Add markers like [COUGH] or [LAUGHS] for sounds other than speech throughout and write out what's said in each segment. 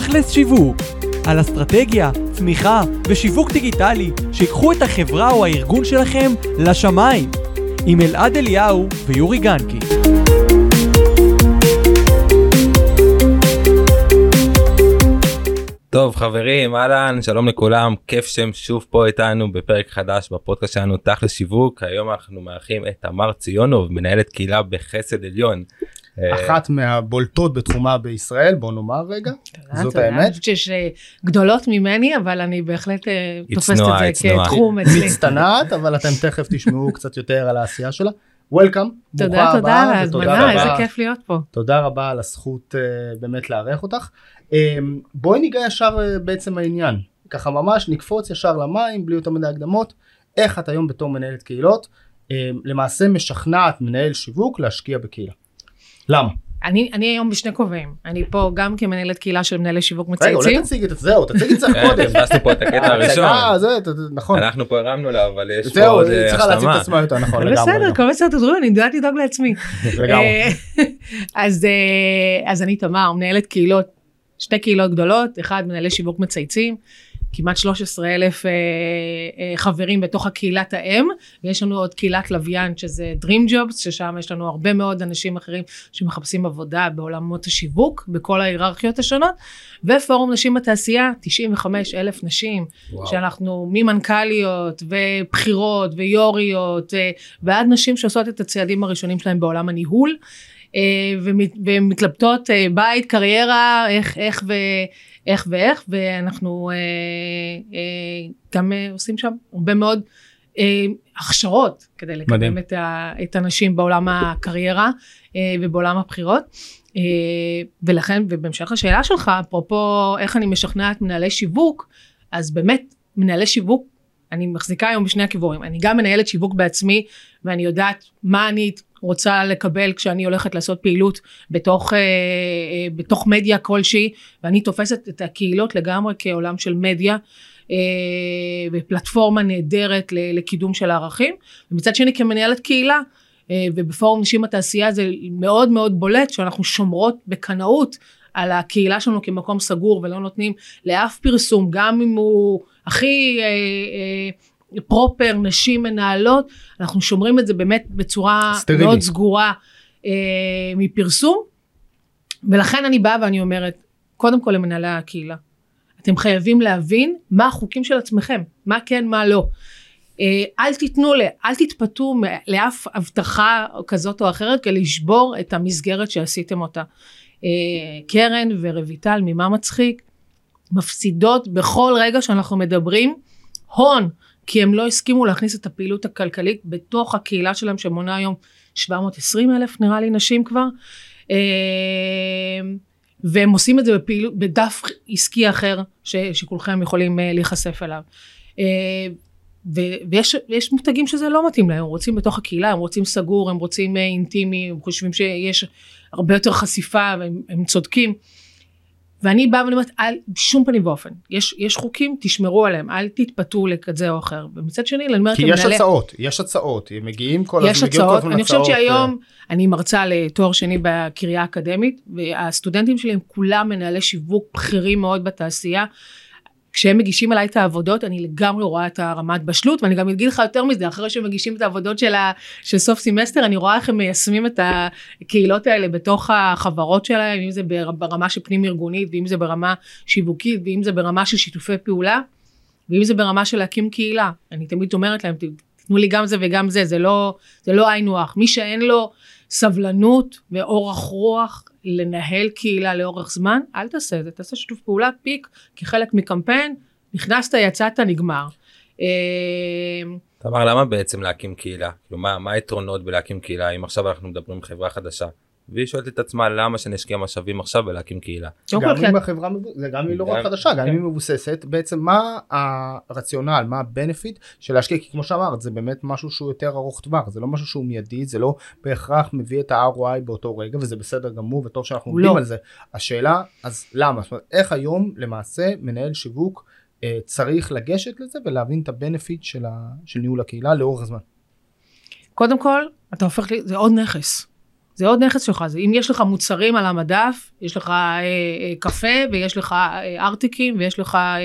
תכלס שיווק, על אסטרטגיה, צמיחה ושיווק דיגיטלי שיקחו את החברה או הארגון שלכם לשמיים, עם אלעד אליהו ויורי גנקי. טוב חברים אהלן שלום לכולם כיף שהם שוב פה איתנו בפרק חדש בפודקאסט שלנו תכל'ס שיווק היום אנחנו מארחים את תמר ציונוב מנהלת קהילה בחסד עליון. אחת מהבולטות בתחומה בישראל בוא נאמר רגע זאת אני האמת חושבת שיש אה, גדולות ממני אבל אני בהחלט אה, תופסת את זה. כתחום אצלי. מצטנעת אבל אתם תכף תשמעו קצת יותר על העשייה שלה. וולקאם. תודה תודה על ההזמנה איזה כיף להיות פה. תודה רבה על הזכות באמת לארח אותך. בואי ניגע ישר בעצם העניין. ככה ממש נקפוץ ישר למים בלי יותר מדי הקדמות. איך את היום בתור מנהלת קהילות למעשה משכנעת מנהל שיווק להשקיע בקהילה. למה? אני אני היום בשני כובעים אני פה גם כמנהלת קהילה של מנהלי שיווק רגע אולי מצייצים. תציגי את זה זהו תציגי את זה כן, קודם. פספסנו פה את הקטע הראשון זה, ת- ת- נכון. אנחנו פה הרמנו לה אבל יש פה זהו עוד היא אה, צריכה להציג את השלמה. עצמה יותר נכון לגמרי. בסדר הכל בסדר תדעו אני יודעת לדאוג לעצמי. [LAUGHS] לגמרי. אה, אז אה, אז אני תמר מנהלת קהילות שתי קהילות גדולות אחד מנהלי שיווק מצייצים כמעט 13 אלף אה, אה, חברים בתוך הקהילת האם ויש לנו עוד קהילת לוויין שזה Dream Jobs ששם יש לנו הרבה מאוד אנשים אחרים שמחפשים עבודה בעולמות השיווק בכל ההיררכיות השונות ופורום נשים בתעשייה 95 אלף נשים וואו. שאנחנו ממנכ"ליות ובכירות ויוריות אה, ועד נשים שעושות את הצעדים הראשונים שלהם בעולם הניהול אה, ומת- ומתלבטות אה, בית קריירה איך איך ואיך ואיך ואנחנו אה, אה, גם אה, עושים שם הרבה מאוד אה, הכשרות כדי לקדם מדהים. את, ה, את הנשים בעולם הקריירה אה, ובעולם הבחירות. אה, ולכן ובהמשך לשאלה שלך אפרופו איך אני משכנעת מנהלי שיווק אז באמת מנהלי שיווק אני מחזיקה היום בשני הכיוונים אני גם מנהלת שיווק בעצמי ואני יודעת מה אני רוצה לקבל כשאני הולכת לעשות פעילות בתוך, אה, אה, בתוך מדיה כלשהי ואני תופסת את הקהילות לגמרי כעולם של מדיה אה, ופלטפורמה נהדרת לקידום של הערכים. ומצד שני כמנהלת קהילה ובפורום נשים בתעשייה זה מאוד מאוד בולט שאנחנו שומרות בקנאות על הקהילה שלנו כמקום סגור ולא נותנים לאף פרסום גם אם הוא הכי אה, אה, פרופר נשים מנהלות אנחנו שומרים את זה באמת בצורה סטרילי. מאוד סגורה אה, מפרסום ולכן אני באה ואני אומרת קודם כל למנהלי הקהילה אתם חייבים להבין מה החוקים של עצמכם מה כן מה לא אה, אל תיתנו, אל תתפתו לאף הבטחה כזאת או אחרת כדי לשבור את המסגרת שעשיתם אותה. אה, קרן ורויטל ממה מצחיק מפסידות בכל רגע שאנחנו מדברים הון כי הם לא הסכימו להכניס את הפעילות הכלכלית בתוך הקהילה שלהם שמונה היום 720 אלף נראה לי נשים כבר אה, והם עושים את זה בפעילות, בדף עסקי אחר ש, שכולכם יכולים אה, להיחשף אליו. אה, ו- ויש יש מותגים שזה לא מתאים להם, הם רוצים בתוך הקהילה, הם רוצים סגור, הם רוצים אינטימי, הם חושבים שיש הרבה יותר חשיפה והם הם צודקים. ואני באה ואני אומרת, אל, בשום פנים ואופן, יש, יש חוקים, תשמרו עליהם, אל תתפתו לכזה או אחר. ומצד שני, אני אומרת כי יש למנהלי- הצעות יש הצעות הם מגיעים כל יש הזמן כל הצעות, אני חושבת שהיום אני מרצה לתואר שני בקריה האקדמית והסטודנטים שלי הם כולם מנהלי שיווק בכירים מאוד בתעשייה. כשהם מגישים עליי את העבודות אני לגמרי רואה את הרמת בשלות ואני גם אגיד לך יותר מזה אחרי שהם מגישים את העבודות של, ה, של סוף סמסטר אני רואה איך הם מיישמים את הקהילות האלה בתוך החברות שלהם אם זה בר- ברמה של פנים ארגונית ואם זה ברמה שיווקית ואם זה ברמה של שיתופי פעולה ואם זה ברמה של להקים קהילה. אני תמיד אומרת להם תנו לי גם זה וגם זה זה לא זה לא היינו הך. מי שאין לו סבלנות ואורך רוח לנהל קהילה לאורך זמן אל תעשה את זה תעשה שיתוף פעולה פיק כחלק מקמפיין נכנסת יצאת נגמר. אה, תמר למה בעצם להקים קהילה מה מה היתרונות בלהקים קהילה אם עכשיו אנחנו מדברים עם חברה חדשה והיא שואלת את עצמה למה שנשקיע משאבים עכשיו ולהקים קהילה. גם אם את- החברה מבו- זה גם אם היא לא רק חדשה גם כן. אם היא מבוססת בעצם מה הרציונל מה ה benefit של להשקיע כי כמו שאמרת זה באמת משהו שהוא יותר ארוך טווח זה לא משהו שהוא מיידי זה לא בהכרח מביא את ה-ROI באותו רגע וזה בסדר גמור וטוב שאנחנו הוא עומדים לא. על זה השאלה אז למה זאת אומרת איך היום למעשה מנהל שיווק אה, צריך לגשת לזה ולהבין את ה benefit של, ניהול הקהילה לאורך הזמן. קודם כל אתה הופך זה עוד נכס. זה עוד נכס שלך, זה אם יש לך מוצרים על המדף, יש לך אה, אה, קפה ויש לך אה, ארטיקים ויש לך אה,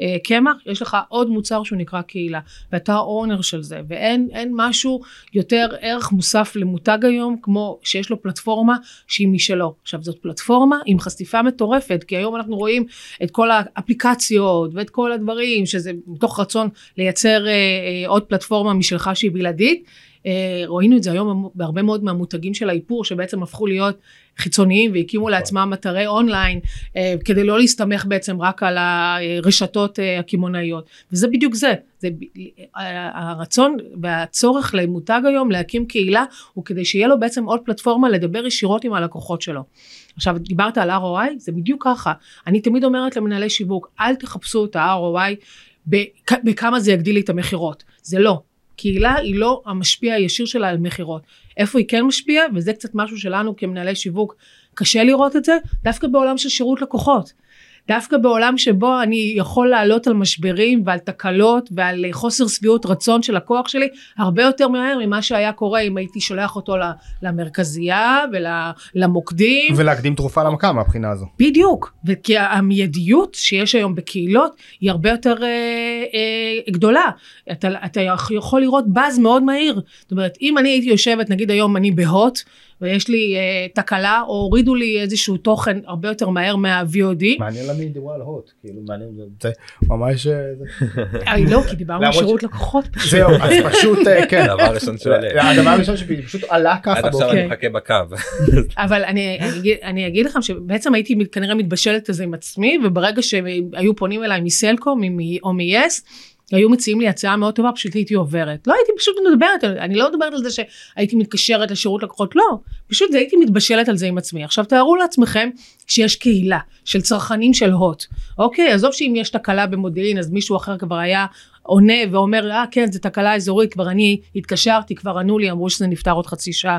אה, קמח, יש לך עוד מוצר שהוא נקרא קהילה, ואתה האונר של זה, ואין משהו יותר ערך מוסף למותג היום, כמו שיש לו פלטפורמה שהיא משלו. עכשיו זאת פלטפורמה עם חשיפה מטורפת, כי היום אנחנו רואים את כל האפליקציות ואת כל הדברים, שזה מתוך רצון לייצר אה, אה, עוד פלטפורמה משלך שהיא בלעדית. אה, ראינו את זה היום בהרבה מאוד מהמותגים של האיפור שבעצם הפכו להיות חיצוניים והקימו נכון. לעצמם אתרי אונליין אה, כדי לא להסתמך בעצם רק על הרשתות אה, הקמעונאיות. וזה בדיוק זה, זה הרצון והצורך למותג היום להקים קהילה הוא כדי שיהיה לו בעצם עוד פלטפורמה לדבר ישירות עם הלקוחות שלו. עכשיו דיברת על ROI זה בדיוק ככה. אני תמיד אומרת למנהלי שיווק אל תחפשו את ה-ROI בכמה זה יגדיל לי את המכירות. זה לא קהילה היא לא המשפיע הישיר שלה על מכירות. איפה היא כן משפיעה, וזה קצת משהו שלנו כמנהלי שיווק קשה לראות את זה, דווקא בעולם של שירות לקוחות. דווקא בעולם שבו אני יכול לעלות על משברים ועל תקלות ועל חוסר שביעות רצון של הכוח שלי הרבה יותר מהר ממה שהיה קורה אם הייתי שולח אותו למרכזייה ולמוקדים. ולהקדים תרופה למכה מהבחינה הזו. בדיוק, וכי המיידיות שיש היום בקהילות היא הרבה יותר אה, אה, גדולה. אתה, אתה יכול לראות באז מאוד מהיר. זאת אומרת אם אני הייתי יושבת נגיד היום אני בהוט ויש לי uh, תקלה או הורידו לי איזשהו תוכן הרבה יותר מהר מה-VOD. מעניין למה היא דיברה על הוט, כאילו מעניין, זה ממש... אה, לא, כי דיברנו על שירות לקוחות. זהו, אז פשוט אה, כן. הדבר הראשון שעולה. הדבר הראשון שפשוט עלה ככה. עד עכשיו אני מחכה בקו. אבל אני אגיד לכם שבעצם הייתי כנראה מתבשלת על זה עם עצמי וברגע שהיו פונים אליי מסלקום או מ-yes היו מציעים לי הצעה מאוד טובה פשוט הייתי עוברת. לא הייתי פשוט מדברת אני לא מדברת על זה שהייתי מתקשרת לשירות לקוחות לא. פשוט הייתי מתבשלת על זה עם עצמי. עכשיו תארו לעצמכם שיש קהילה של צרכנים של הוט. אוקיי עזוב שאם יש תקלה במודיעין אז מישהו אחר כבר היה עונה ואומר אה כן זה תקלה אזורית כבר אני התקשרתי כבר ענו לי אמרו שזה נפתר עוד חצי שעה.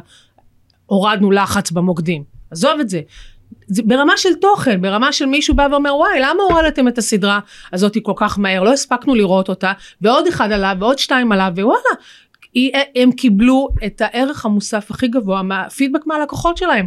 הורדנו לחץ במוקדים. עזוב את זה ברמה של תוכן, ברמה של מישהו בא ואומר וואי למה הורדתם את הסדרה הזאת כל כך מהר, לא הספקנו לראות אותה ועוד אחד עליו ועוד שתיים עליו ווואלה הם קיבלו את הערך המוסף הכי גבוה מהפידבק מהלקוחות שלהם.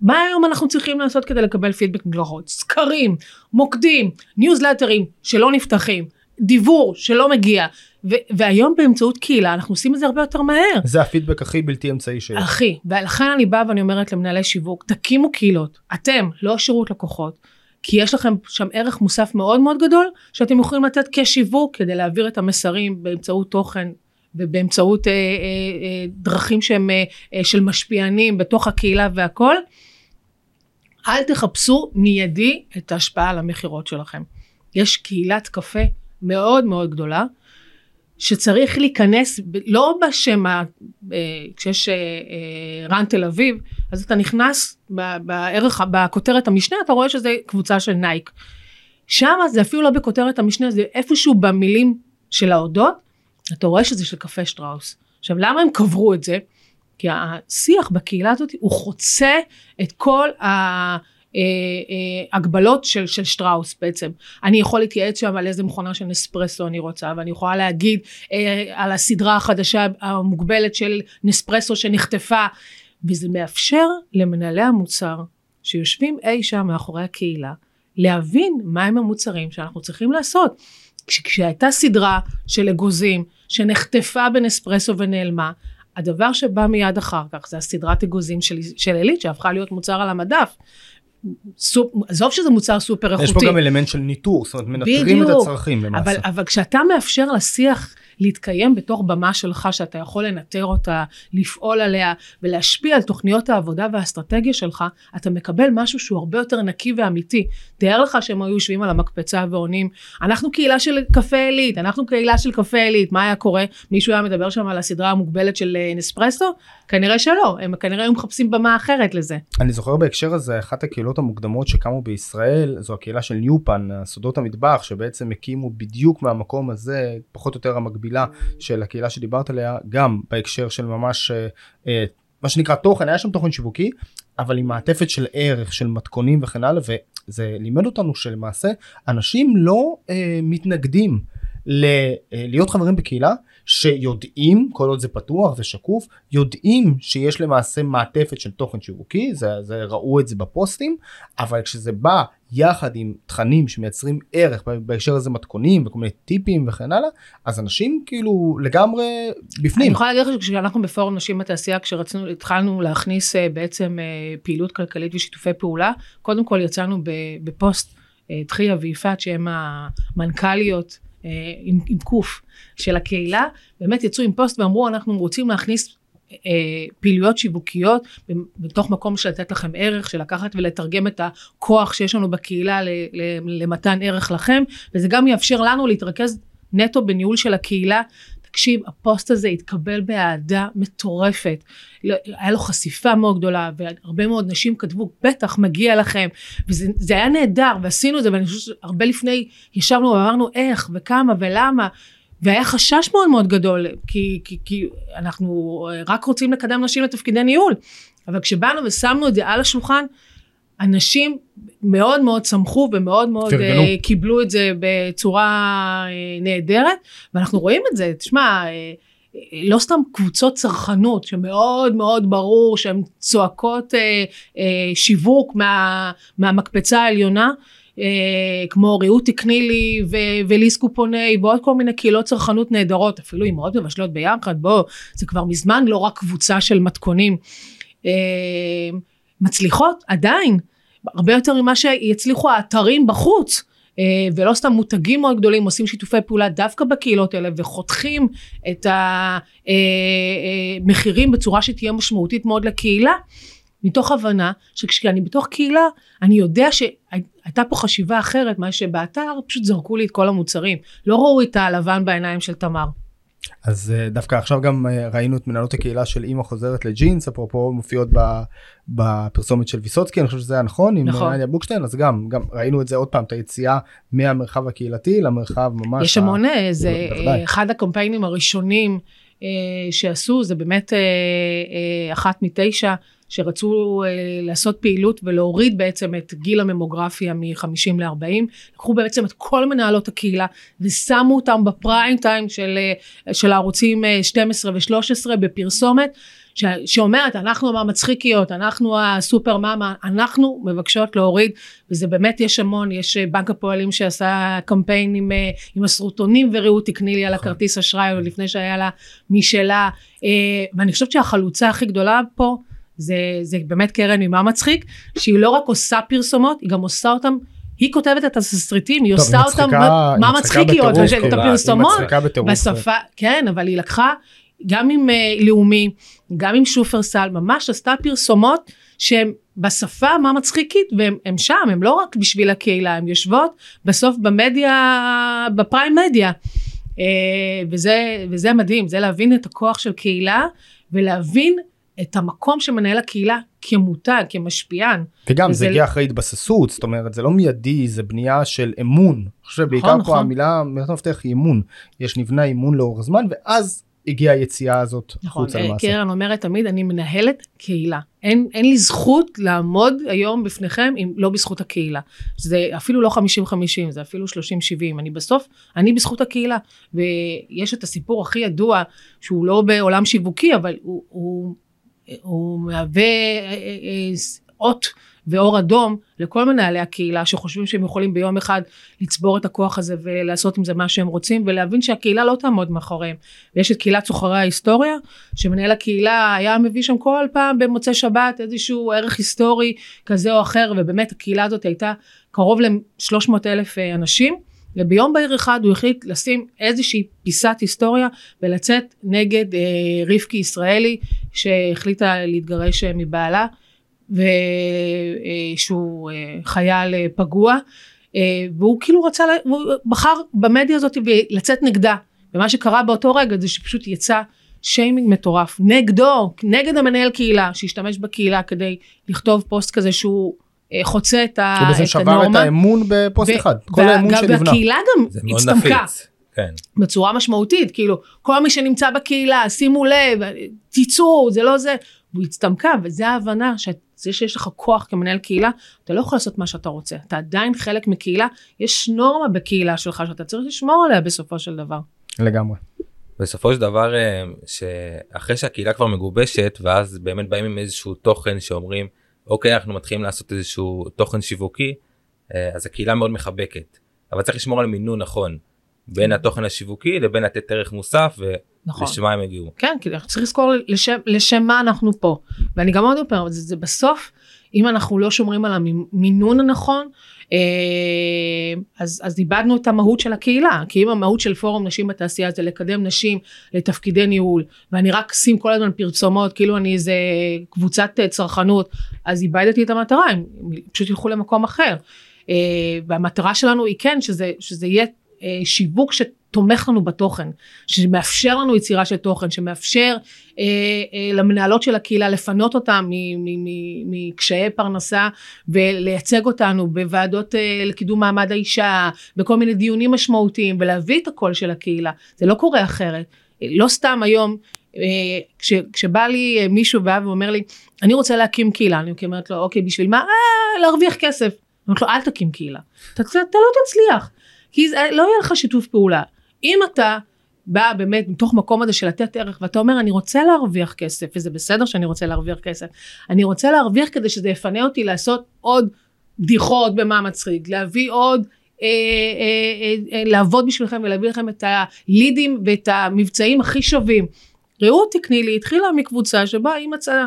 מה היום אנחנו צריכים לעשות כדי לקבל פידבק מלקוחות? סקרים, מוקדים, ניוזלטרים שלא נפתחים, דיבור שלא מגיע, ו- והיום באמצעות קהילה אנחנו עושים את זה הרבה יותר מהר. זה הפידבק הכי בלתי אמצעי שיש. הכי, ולכן אני באה ואני אומרת למנהלי שיווק, תקימו קהילות, אתם, לא שירות לקוחות, כי יש לכם שם ערך מוסף מאוד מאוד גדול, שאתם יכולים לתת כשיווק כדי להעביר את המסרים באמצעות תוכן ובאמצעות אה, אה, אה, דרכים שהם אה, אה, של משפיענים בתוך הקהילה והכל. אל תחפשו מיידי את ההשפעה על המכירות שלכם. יש קהילת קפה מאוד מאוד גדולה, שצריך להיכנס, לא בשם, ה, אה, כשיש אה, אה, רן תל אביב, אז אתה נכנס בערך, בכותרת המשנה, אתה רואה שזה קבוצה של נייק. שם זה אפילו לא בכותרת המשנה, זה איפשהו במילים של ההודות, אתה רואה שזה של קפה שטראוס. עכשיו למה הם קברו את זה? כי השיח בקהילה הזאת הוא חוצה את כל ה... אה, אה, הגבלות של, של שטראוס בעצם. אני יכול להתייעץ שם על איזה מכונה של נספרסו אני רוצה ואני יכולה להגיד אה, על הסדרה החדשה המוגבלת של נספרסו שנחטפה וזה מאפשר למנהלי המוצר שיושבים אי שם מאחורי הקהילה להבין מהם המוצרים שאנחנו צריכים לעשות. כשהייתה סדרה של אגוזים שנחטפה בנספרסו ונעלמה הדבר שבא מיד אחר כך זה הסדרת אגוזים של, עילית שהפכה להיות מוצר על המדף עזוב שזה מוצר סופר איכותי. יש פה גם אלמנט של ניטור, זאת אומרת מנטרים את הצרכים למעשה. אבל, אבל כשאתה מאפשר לשיח להתקיים בתוך במה שלך שאתה יכול לנטר אותה, לפעול עליה ולהשפיע על תוכניות העבודה והאסטרטגיה שלך, אתה מקבל משהו שהוא הרבה יותר נקי ואמיתי. תאר לך שהם היו יושבים על המקפצה ועונים, אנחנו קהילה של קפה עילית, אנחנו קהילה של קפה עילית, מה היה קורה? מישהו היה מדבר שם על הסדרה המוגבלת של אה, נספרסו? כנראה שלא, הם כנראה היו מחפשים במה אחרת לזה. אני זוכר בהקשר הזה, אחת הקהילות המוקדמות שקמו בישראל, זו הקהילה של ניופן, סודות המטבח, שבעצם הקימו בדיוק מהמקום הזה, פחות או יותר המקביל. המקבילה של הקהילה שדיברת עליה גם בהקשר של ממש אה, אה, מה שנקרא תוכן היה שם תוכן שיווקי אבל עם מעטפת של ערך של מתכונים וכן הלאה וזה לימד אותנו שלמעשה אנשים לא אה, מתנגדים ל- אה, להיות חברים בקהילה שיודעים כל עוד זה פתוח ושקוף יודעים שיש למעשה מעטפת של תוכן שיווקי זה, זה ראו את זה בפוסטים אבל כשזה בא יחד עם תכנים שמייצרים ערך בהקשר הזה מתכונים וכל מיני טיפים וכן הלאה אז אנשים כאילו לגמרי אני בפנים. יכולה להגיד לך שכשאנחנו בפורום נשים בתעשייה כשרצינו התחלנו להכניס אה, בעצם אה, פעילות כלכלית ושיתופי פעולה קודם כל יצאנו בפוסט תחיה ויפעת שהם המנכ"ליות עם, עם קוף של הקהילה באמת יצאו עם פוסט ואמרו אנחנו רוצים להכניס אה, פעילויות שיווקיות בתוך מקום של לתת לכם ערך של לקחת ולתרגם את הכוח שיש לנו בקהילה ל- ל- למתן ערך לכם וזה גם יאפשר לנו להתרכז נטו בניהול של הקהילה תקשיב, הפוסט הזה התקבל באהדה מטורפת. לא- היה לו חשיפה מאוד גדולה, והרבה מאוד נשים כתבו, בטח, מגיע לכם. וזה זה היה נהדר, ועשינו את זה, ואני חושבת שהרבה לפני ישבנו ואמרנו איך, וכמה, ולמה. והיה חשש מאוד מאוד גדול, כי, כי, כי אנחנו רק רוצים לקדם נשים לתפקידי ניהול. אבל כשבאנו ושמנו את זה על השולחן, אנשים מאוד מאוד שמחו ומאוד מאוד uh, קיבלו את זה בצורה uh, נהדרת ואנחנו רואים את זה תשמע uh, לא סתם קבוצות צרכנות שמאוד מאוד ברור שהן צועקות uh, uh, שיווק מה, מהמקפצה העליונה uh, כמו ריהוט תקני לי ו- וליס קופוני ועוד כל מיני קהילות צרכנות נהדרות אפילו אימהות מבשלות ביחד בוא זה כבר מזמן לא רק קבוצה של מתכונים. Uh, מצליחות עדיין הרבה יותר ממה שיצליחו האתרים בחוץ אה, ולא סתם מותגים מאוד גדולים עושים שיתופי פעולה דווקא בקהילות האלה וחותכים את המחירים בצורה שתהיה משמעותית מאוד לקהילה מתוך הבנה שכשאני בתוך קהילה אני יודע שהייתה פה חשיבה אחרת מה שבאתר פשוט זרקו לי את כל המוצרים לא ראו את הלבן בעיניים של תמר. אז אה, דווקא עכשיו גם אה, ראינו את מנהלות הקהילה של אימא חוזרת לג'ינס אפרופו מופיעות בפרסומת של ויסוצקי אני חושב שזה היה נכון עם נכון. נדיה בוקשטיין אז גם גם ראינו את זה עוד פעם את היציאה מהמרחב הקהילתי למרחב ממש. יש המון אה, זה בוודאי. אה, אחד הקמפיינים הראשונים אה, שעשו זה באמת אה, אה, אחת מתשע שרצו אה, לעשות פעילות ולהוריד בעצם את גיל הממוגרפיה מ-50 ל-40 לקחו בעצם את כל מנהלות הקהילה ושמו אותם בפריים טיים של, אה, של הערוצים אה, 12 ו-13 בפרסומת ש- שאומרת אנחנו המצחיקיות אנחנו הסופר מאמה אנחנו מבקשות להוריד וזה באמת יש המון יש אה, בנק הפועלים שעשה קמפיין עם, אה, עם הסרוטונים ורעות תקני לי על נכון. הכרטיס אשראי עוד לפני שהיה לה משלה אה, ואני חושבת שהחלוצה הכי גדולה פה זה, זה באמת קרן ממה מצחיק שהיא לא רק עושה פרסומות היא גם עושה אותם היא כותבת את התסריטים היא טוב, עושה היא אותם מצחיקה- מה היא מה מצחיקה מצחיקיות בטירוף, ואת כאילו, הפרסומות היא. בשפה כן אבל היא לקחה גם עם uh, לאומי גם עם שופרסל ממש עשתה פרסומות שהן בשפה מה מצחיקית הם שם הם לא רק בשביל הקהילה הם יושבות בסוף במדיה בפריים מדיה uh, וזה וזה מדהים זה להבין את הכוח של קהילה ולהבין את המקום של מנהל הקהילה כמותג כמשפיען וגם וזה- זה הגיע אחרי התבססות זאת אומרת זה לא מיידי זה בנייה של אמון. אני חושב בעיקר פה נכון. המילה מילת המפתח היא אמון יש נבנה אמון לאורך זמן ואז הגיעה היציאה הזאת נכון, החוצה אה, למעשה. קרן אומרת תמיד אני מנהלת קהילה. אין, אין לי זכות לעמוד היום בפניכם אם לא בזכות הקהילה. זה אפילו לא 50-50 זה אפילו 30-70 אני בסוף אני בזכות הקהילה. ויש את הסיפור הכי ידוע שהוא לא בעולם שיווקי אבל הוא, הוא, הוא מהווה אה, אה, אה, אות ואור אדום לכל מנהלי הקהילה שחושבים שהם יכולים ביום אחד לצבור את הכוח הזה ולעשות עם זה מה שהם רוצים ולהבין שהקהילה לא תעמוד מאחוריהם. ויש את קהילת סוחרי ההיסטוריה שמנהל הקהילה היה מביא שם כל פעם במוצאי שבת איזשהו ערך היסטורי כזה או אחר ובאמת הקהילה הזאת הייתה קרוב ל-300 אלף אה, אנשים. וביום בהיר אחד הוא החליט לשים איזושהי פיסת היסטוריה ולצאת נגד אה, רבקי ישראלי שהחליטה להתגרש אה, מבעלה ושהוא אה, חייל אה, פגוע אה, והוא כאילו רצה, הוא בחר במדיה הזאת לצאת נגדה ומה שקרה באותו רגע זה שפשוט יצא שיימינג מטורף נגדו, נגד המנהל קהילה שהשתמש בקהילה כדי לכתוב פוסט כזה שהוא חוצה את, ה, שבעצם את שבר את הנורמה. האמון בפוסט ו- אחד כל האמון גם- שנבנה. והקהילה גם הצטמקה. כן. בצורה משמעותית כאילו כל מי שנמצא בקהילה שימו לב תצאו זה לא זה והוא הצטמקה וזה ההבנה שזה שיש לך כוח כמנהל קהילה אתה לא יכול לעשות מה שאתה רוצה אתה עדיין חלק מקהילה יש נורמה בקהילה שלך שאתה צריך לשמור עליה בסופו של דבר. לגמרי. בסופו של דבר אה, שאחרי שהקהילה כבר מגובשת ואז באמת באים עם איזשהו תוכן שאומרים אוקיי אנחנו מתחילים לעשות איזשהו תוכן שיווקי אה, אז הקהילה מאוד מחבקת אבל צריך לשמור על מינון נכון בין התוכן השיווקי לבין לתת ערך מוסף נכון. ולשמה הם הגיעו. כן, כי אנחנו צריכים לזכור לשם, לשם מה אנחנו פה. ואני גם עוד פעם, זה, זה בסוף, אם אנחנו לא שומרים על המינון הנכון, אה, אז, אז איבדנו את המהות של הקהילה. כי אם המהות של פורום נשים בתעשייה זה לקדם נשים לתפקידי ניהול, ואני רק אשים כל הזמן פרסומות, כאילו אני איזה קבוצת אה, צרכנות, אז איבדתי את המטרה, הם פשוט ילכו למקום אחר. אה, והמטרה שלנו היא כן, שזה, שזה יהיה שיווק שתומך לנו בתוכן, שמאפשר לנו יצירה של תוכן, שמאפשר אה, אה, למנהלות של הקהילה לפנות אותם מקשיי פרנסה ולייצג אותנו בוועדות אה, לקידום מעמד האישה, בכל מיני דיונים משמעותיים ולהביא את הקול של הקהילה, זה לא קורה אחרת. לא סתם היום כש, כשבא לי מישהו בא ואומר לי אני רוצה להקים קהילה אני אומרת לו אוקיי בשביל מה? אה, להרוויח כסף. אני אומרת לו אל תקים קהילה אתה, אתה לא תצליח כי לא יהיה לך שיתוף פעולה. אם אתה בא באמת מתוך מקום הזה של לתת ערך ואתה אומר אני רוצה להרוויח כסף וזה בסדר שאני רוצה להרוויח כסף אני רוצה להרוויח כדי שזה יפנה אותי לעשות עוד בדיחות במה מצחיק להביא עוד אה, אה, אה, אה, לעבוד בשבילכם ולהביא לכם את הלידים ואת המבצעים הכי שווים. רעות תקני לי התחילה מקבוצה שבה היא מצאה אה,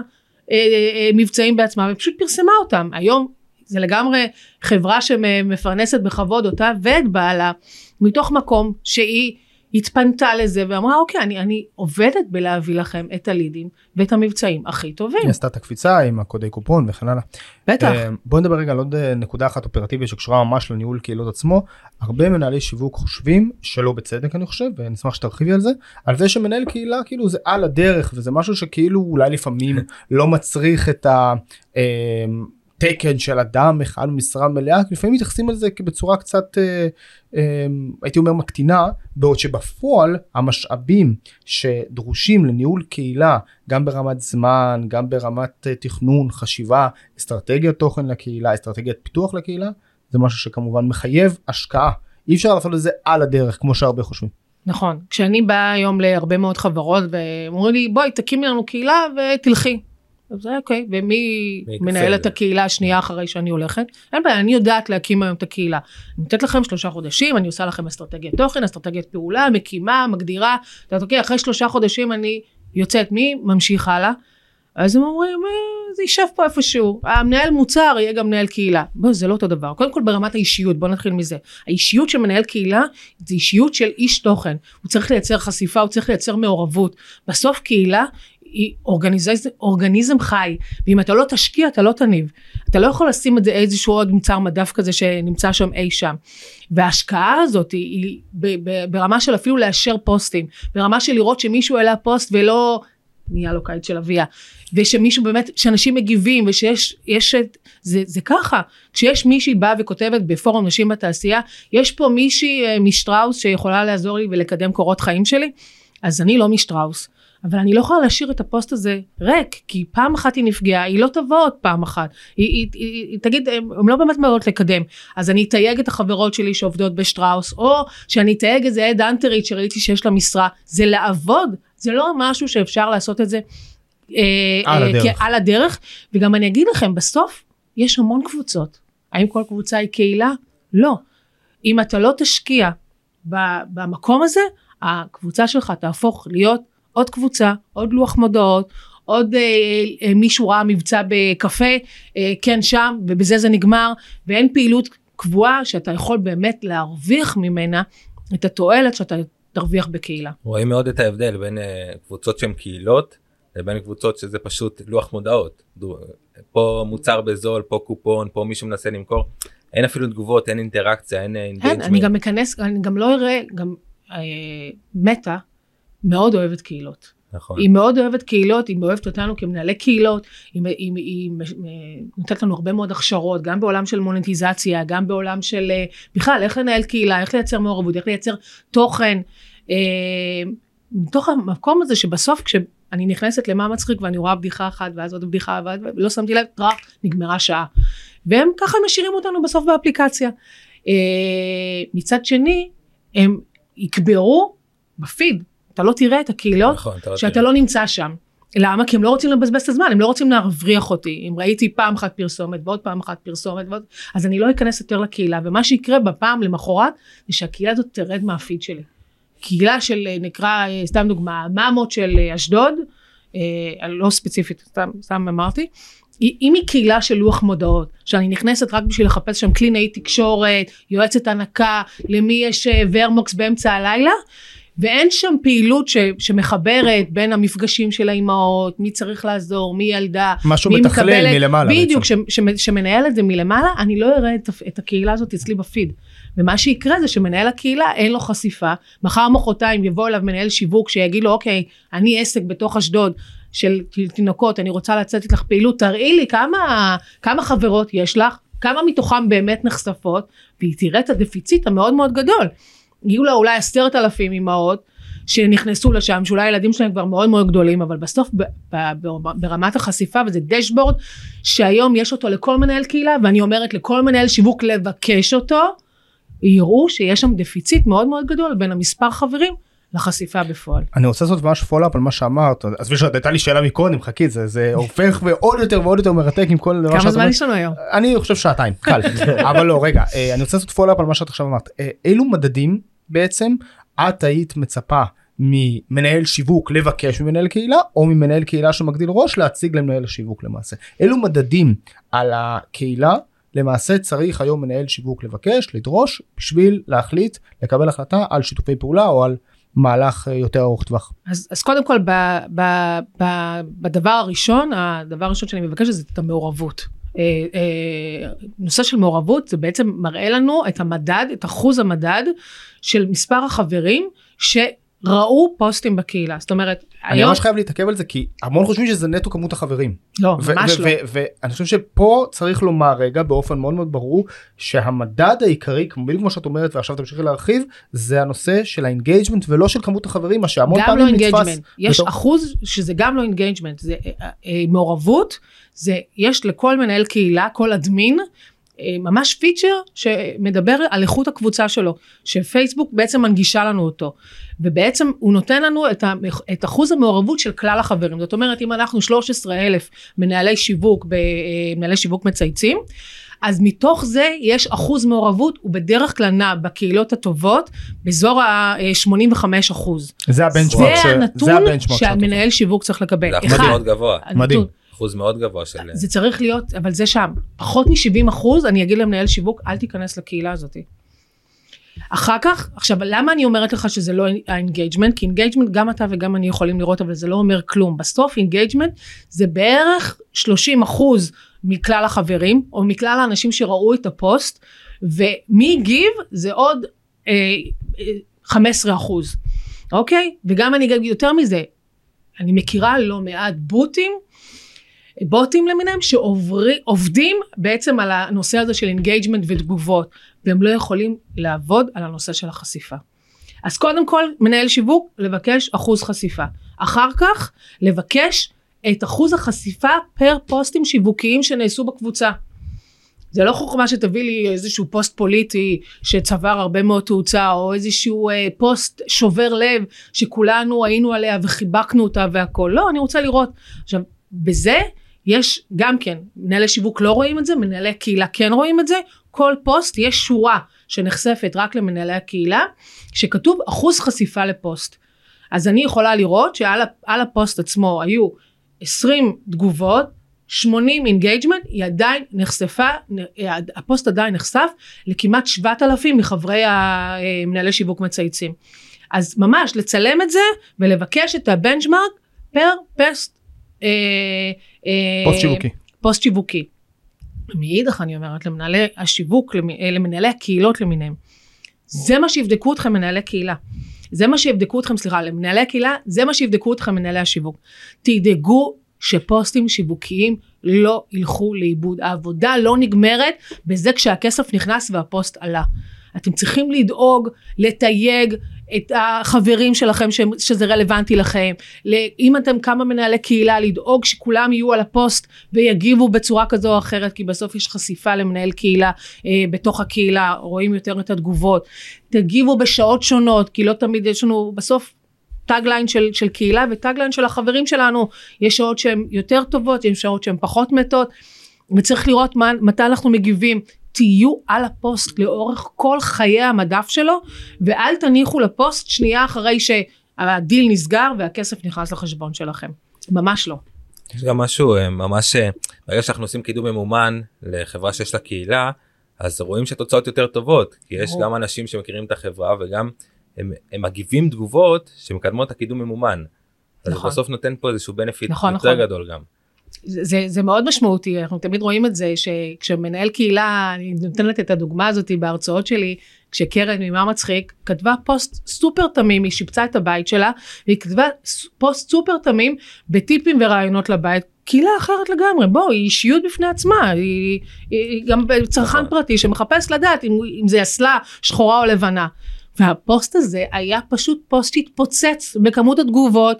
אה, אה, מבצעים בעצמה ופשוט פרסמה אותם היום זה לגמרי חברה שמפרנסת בכבוד אותה ואת בעלה מתוך מקום שהיא התפנתה לזה ואמרה אוקיי אני, אני עובדת בלהביא לכם את הלידים ואת המבצעים הכי טובים. היא עשתה את הקפיצה עם הקודי קופון וכן הלאה. בטח. Uh, בוא נדבר רגע על עוד אה, נקודה אחת אופרטיבית שקשורה ממש לניהול קהילות עצמו. הרבה מנהלי שיווק חושבים שלא בצדק אני חושב ונשמח שתרחיבי על זה על זה שמנהל קהילה כאילו זה על הדרך וזה משהו שכאילו אולי לפעמים לא מצריך את ה... תקן של אדם אחד משרה מלאה לפעמים מתייחסים לזה בצורה קצת אה, אה, הייתי אומר מקטינה בעוד שבפועל המשאבים שדרושים לניהול קהילה גם ברמת זמן גם ברמת אה, תכנון חשיבה אסטרטגיית תוכן לקהילה אסטרטגיית פיתוח לקהילה זה משהו שכמובן מחייב השקעה. אי אפשר לעשות את זה על הדרך כמו שהרבה חושבים. נכון. כשאני באה היום להרבה מאוד חברות ואומרים לי בואי תקימי לנו קהילה ותלכי אז זה אוקיי, ומי מנהל את הקהילה השנייה אחרי שאני הולכת? אין בעיה, אני יודעת להקים היום את הקהילה. אני נותנת לכם שלושה חודשים, אני עושה לכם אסטרטגיית תוכן, אסטרטגיית פעולה, מקימה, מגדירה. את יודעת, אוקיי, אחרי שלושה חודשים אני יוצאת, מי ממשיך הלאה? אז הם אומרים, אה, זה יישב פה איפשהו, המנהל מוצר יהיה גם מנהל קהילה. בוא, זה לא אותו דבר. קודם כל ברמת האישיות, בוא נתחיל מזה. האישיות של מנהל קהילה זה אישיות של איש תוכן. הוא צריך לייצר חשיפה, הוא צריך לייצר מעורבות. בסוף קהילה היא אורגניז... אורגניזם חי, ואם אתה לא תשקיע אתה לא תניב. אתה לא יכול לשים את זה איזשהו עוד מוצר מדף כזה שנמצא שם אי שם. וההשקעה הזאת היא, היא ב, ב, ברמה של אפילו לאשר פוסטים, ברמה של לראות שמישהו העלה פוסט ולא נהיה לו קייס שלא ביי, ושמישהו באמת, שאנשים מגיבים ושיש, יש את, זה, זה ככה, כשיש מישהי באה וכותבת בפורום נשים בתעשייה, יש פה מישהי אה, משטראוס שיכולה לעזור לי ולקדם קורות חיים שלי, אז אני לא משטראוס. אבל אני לא יכולה להשאיר את הפוסט הזה ריק, כי פעם אחת היא נפגעה, היא לא תבוא עוד פעם אחת. היא, היא, היא, היא תגיד, הן לא באמת באות לקדם. אז אני אתייג את החברות שלי שעובדות בשטראוס, או שאני אתייג איזה עד אנטרית שראיתי שיש לה משרה. זה לעבוד, זה לא משהו שאפשר לעשות את זה אה, על, אה, הדרך. על הדרך. וגם אני אגיד לכם, בסוף יש המון קבוצות. האם כל קבוצה היא קהילה? לא. אם אתה לא תשקיע במקום הזה, הקבוצה שלך תהפוך להיות עוד קבוצה, עוד לוח מודעות, עוד אה, אה, מישהו ראה מבצע בקפה, אה, כן שם, ובזה זה נגמר, ואין פעילות קבועה שאתה יכול באמת להרוויח ממנה את התועלת שאתה תרוויח בקהילה. רואים מאוד את ההבדל בין אה, קבוצות שהן קהילות לבין קבוצות שזה פשוט לוח מודעות. פה מוצר בזול, פה קופון, פה מישהו מנסה למכור. אין אפילו תגובות, אין אינטראקציה, אין engagement. אני גם מכנס, אני גם לא אראה, גם אה, מטא מאוד אוהבת קהילות. נכון. היא מאוד אוהבת קהילות, היא אוהבת אותנו כמנהלי קהילות, היא, היא, היא, היא נותנת לנו הרבה מאוד הכשרות, גם בעולם של מונטיזציה, גם בעולם של אה, בכלל איך לנהל קהילה, איך לייצר מעורבות, איך לייצר תוכן. אה, מתוך המקום הזה שבסוף כש, אני נכנסת למה מצחיק ואני רואה בדיחה אחת ואז עוד בדיחה ולא שמתי לב, טראח, נגמרה שעה. והם ככה משאירים אותנו בסוף באפליקציה. אה, מצד שני, הם יקברו בפיד, אתה לא תראה את הקהילות נכון, לא שאתה תראה. לא נמצא שם. למה? כי הם לא רוצים לבזבז את הזמן, הם לא רוצים להבריח אותי. אם ראיתי פעם אחת פרסומת ועוד פעם אחת פרסומת ועוד... אז אני לא אכנס יותר לקהילה, ומה שיקרה בפעם למחרת, זה שהקהילה הזאת תרד מהפיד שלי. קהילה של, אה, נקרא, אה, סתם דוגמה, ממות של אה, אשדוד, אה, לא ספציפית, סתם, סתם אמרתי, אם היא קהילה של לוח מודעות, שאני נכנסת רק בשביל לחפש שם קלינאי תקשורת, יועצת הנקה, למי יש ורמוקס באמצע הלילה, ואין שם פעילות ש, שמחברת בין המפגשים של האימהות, מי צריך לעזור, מי ילדה, משהו מי מתכלל מקבלת- מלמעלה בדיוק, בעצם. ש, ש, שמנהל את זה מלמעלה, אני לא אראה את, את הקהילה הזאת אצלי בפיד. ומה שיקרה זה שמנהל הקהילה אין לו חשיפה, מחר מחרתיים יבוא אליו מנהל שיווק שיגיד לו אוקיי, אני עסק בתוך אשדוד של תינוקות, אני רוצה לצאת איתך פעילות, תראי לי כמה, כמה חברות יש לך, כמה מתוכם באמת נחשפות, והיא תראה את הדפיציט המאוד מאוד גדול. יהיו לה אולי עשרת אלפים אימהות שנכנסו לשם, שאולי הילדים שלהם כבר מאוד מאוד גדולים, אבל בסוף ב- ב- ב- ברמת החשיפה, וזה דשבורד, שהיום יש אותו לכל מנהל קהילה, ואני אומרת לכל מנהל שיווק לבקש אותו, יראו שיש שם דפיציט מאוד מאוד גדול בין המספר חברים לחשיפה בפועל. אני רוצה לעשות ממש follow up על מה שאמרת עזבי שעוד הייתה לי שאלה מקודם חכי זה זה הופך ועוד יותר ועוד יותר מרתק עם כל דבר כמה שאת זמן אומרת. יש לנו היום? אני חושב שעתיים קל [LAUGHS] אבל לא רגע אה, אני רוצה לעשות follow up על מה שאת עכשיו אמרת אה, אילו מדדים בעצם את היית מצפה ממנהל שיווק לבקש ממנהל קהילה או ממנהל קהילה שמגדיל ראש להציג למנהל השיווק למעשה אילו מדדים על הקהילה למעשה צריך היום מנהל שיווק לבקש לדרוש בשביל להחליט לקבל החלטה על שיתופי פעולה או על מהלך אה, יותר ארוך טווח. אז, אז קודם כל ב, ב, ב, בדבר הראשון, הדבר הראשון שאני מבקשת זה את המעורבות. אה, אה, נושא של מעורבות זה בעצם מראה לנו את המדד, את אחוז המדד של מספר החברים שראו פוסטים בקהילה. זאת אומרת, אני היום... ממש חייב להתעכב על זה כי המון חושבים שזה נטו כמות החברים. לא, ממש לא. ואני חושב שפה צריך לומר רגע באופן מאוד מאוד ברור שהמדד העיקרי כמו בדיוק כמו שאת אומרת ועכשיו תמשיכי להרחיב זה הנושא של ה engagement ולא של כמות החברים מה שהמון גם לא פעמים נתפס. engagement, יש בתור- אחוז שזה גם לא engagement, זה אה, אה, מעורבות, זה יש לכל מנהל קהילה, כל אדמין, אה, ממש פיצ'ר שמדבר על איכות הקבוצה שלו, שפייסבוק בעצם מנגישה לנו אותו, ובעצם הוא נותן לנו את, ה, את אחוז המעורבות של כלל החברים, זאת אומרת אם אנחנו 13 אלף מנהלי שיווק, ב- אה, מנהלי שיווק מצייצים, אז מתוך זה יש אחוז מעורבות, הוא בדרך כלל נע בקהילות הטובות, באזור ה-85 אחוז. זה ה benchmark זה ש- הנתון ה benchmark שאת שהמנהל שיווק צריך לקבל. זה אחוז מאוד גבוה, הנתון- מדהים. אחוז מאוד גבוה של... זה צריך להיות, אבל זה שם. פחות מ-70 אחוז, אני אגיד למנהל שיווק, אל תיכנס לקהילה הזאת. אחר כך, עכשיו, למה אני אומרת לך שזה לא ה engagement? כי engagement גם אתה וגם אני יכולים לראות, אבל זה לא אומר כלום. בסוף engagement זה בערך 30 אחוז מכלל החברים, או מכלל האנשים שראו את הפוסט, ומי הגיב זה עוד אה, אה, 15 אחוז, אוקיי? וגם אני אגיד יותר מזה, אני מכירה לא מעט בוטים, בוטים למיניהם שעובדים בעצם על הנושא הזה של engagement ותגובות והם לא יכולים לעבוד על הנושא של החשיפה. אז קודם כל מנהל שיווק לבקש אחוז חשיפה. אחר כך לבקש את אחוז החשיפה per פוסטים שיווקיים שנעשו בקבוצה. זה לא חוכמה שתביא לי איזשהו פוסט פוליטי שצבר הרבה מאוד תאוצה או איזשהו אה, פוסט שובר לב שכולנו היינו עליה וחיבקנו אותה והכל לא אני רוצה לראות עכשיו בזה יש גם כן מנהלי שיווק לא רואים את זה מנהלי קהילה כן רואים את זה כל פוסט יש שורה שנחשפת רק למנהלי הקהילה שכתוב אחוז חשיפה לפוסט. אז אני יכולה לראות שעל הפוסט עצמו היו 20 תגובות 80 engagement היא עדיין נחשפה הפוסט עדיין נחשף לכמעט 7,000 מחברי המנהלי שיווק מצייצים. אז ממש לצלם את זה ולבקש את הבנצ'מארק פר פסט אה, אה, פוסט שיווקי. פוסט שיווקי. מאידך אני אומרת למנהלי השיווק אה, למנהלי הקהילות למיניהם. זה מה שיבדקו אתכם מנהלי קהילה. זה מה שיבדקו אתכם סליחה למנהלי הקהילה זה מה שיבדקו אתכם מנהלי השיווק. תדאגו שפוסטים שיווקיים לא ילכו לאיבוד. העבודה לא נגמרת בזה כשהכסף נכנס והפוסט עלה. אתם צריכים לדאוג, לתייג את החברים שלכם ש- שזה רלוונטי לכם, אם אתם כמה מנהלי קהילה לדאוג שכולם יהיו על הפוסט ויגיבו בצורה כזו או אחרת כי בסוף יש חשיפה למנהל קהילה אה, בתוך הקהילה, רואים יותר את התגובות, תגיבו בשעות שונות כי לא תמיד יש לנו בסוף tagline של, של קהילה ו tagline של החברים שלנו, יש שעות שהן יותר טובות, יש שעות שהן פחות מתות וצריך לראות מה, מתי אנחנו מגיבים. תהיו על הפוסט לאורך כל חיי המדף שלו ואל תניחו לפוסט שנייה אחרי שהדיל נסגר והכסף נכנס לחשבון שלכם. ממש לא. יש גם משהו אה, ממש אה, ברגע שאנחנו עושים קידום ממומן לחברה שיש לה קהילה אז רואים שהתוצאות יותר טובות כי יש גם אנשים שמכירים את החברה וגם הם, הם מגיבים תגובות שמקדמות את הקידום ממומן. אז נכון. בסוף נותן פה איזשהו בנפיט נכון, יותר נכון. גדול גם. זה, זה מאוד משמעותי, אנחנו תמיד רואים את זה שכשמנהל קהילה, אני נותנת את הדוגמה הזאת בהרצאות שלי, כשקרן ממה מצחיק כתבה פוסט סופר תמים, היא שיפצה את הבית שלה, והיא כתבה פוסט סופר תמים בטיפים ורעיונות לבית. קהילה אחרת לגמרי, בוא, היא אישיות בפני עצמה, היא, היא גם צרכן נכון. פרטי שמחפש לדעת אם, אם זה אסלה שחורה או לבנה. והפוסט הזה היה פשוט פוסט שהתפוצץ בכמות התגובות,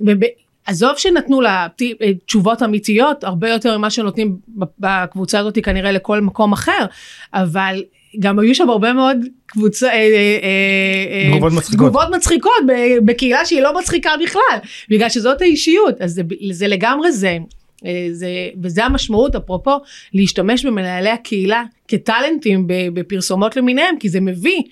וב... עזוב שנתנו לה אה, תשובות אמיתיות הרבה יותר ממה שנותנים בקבוצה הזאת כנראה לכל מקום אחר אבל גם היו שם הרבה מאוד קבוצה, אה, אה, אה, תגובות מצחיקות. תגובות מצחיקות בקהילה שהיא לא מצחיקה בכלל בגלל שזאת האישיות אז זה, זה לגמרי זה. אה, זה, וזה המשמעות אפרופו להשתמש במנהלי הקהילה כטאלנטים בפרסומות למיניהם כי זה מביא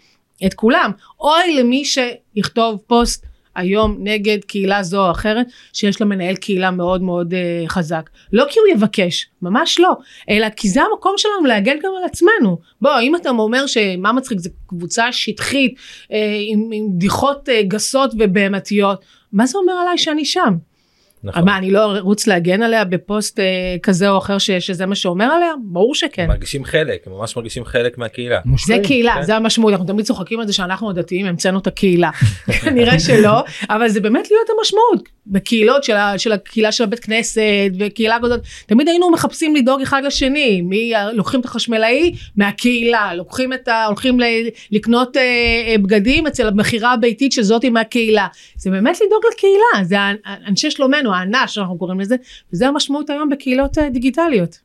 את כולם אוי למי שיכתוב פוסט היום נגד קהילה זו או אחרת שיש לה מנהל קהילה מאוד מאוד uh, חזק. לא כי הוא יבקש ממש לא אלא כי זה המקום שלנו להגן גם על עצמנו. בוא אם אתה אומר שמה מצחיק זה קבוצה שטחית uh, עם, עם בדיחות uh, גסות ובהמתיות מה זה אומר עליי שאני שם נכון. מה אני לא ארוץ להגן עליה בפוסט uh, כזה או אחר ש, שזה מה שאומר עליה ברור שכן מרגישים חלק הם ממש מרגישים חלק מהקהילה. זה. קהילה, כן. זה המשמעות, אנחנו תמיד צוחקים על זה שאנחנו הדתיים המצאנו את הקהילה. [LAUGHS] כנראה שלא, אבל זה באמת להיות המשמעות. בקהילות של, ה, של הקהילה של הבית כנסת וקהילה כזאת, תמיד היינו מחפשים לדאוג אחד לשני, מי, לוקחים את החשמלאי מהקהילה, לוקחים את ה... הולכים ל, לקנות אה, אה, בגדים אצל המכירה הביתית שזאתי מהקהילה. זה באמת לדאוג לקהילה, זה אנשי שלומנו, האנש שאנחנו קוראים לזה, וזה המשמעות היום בקהילות אה, דיגיטליות.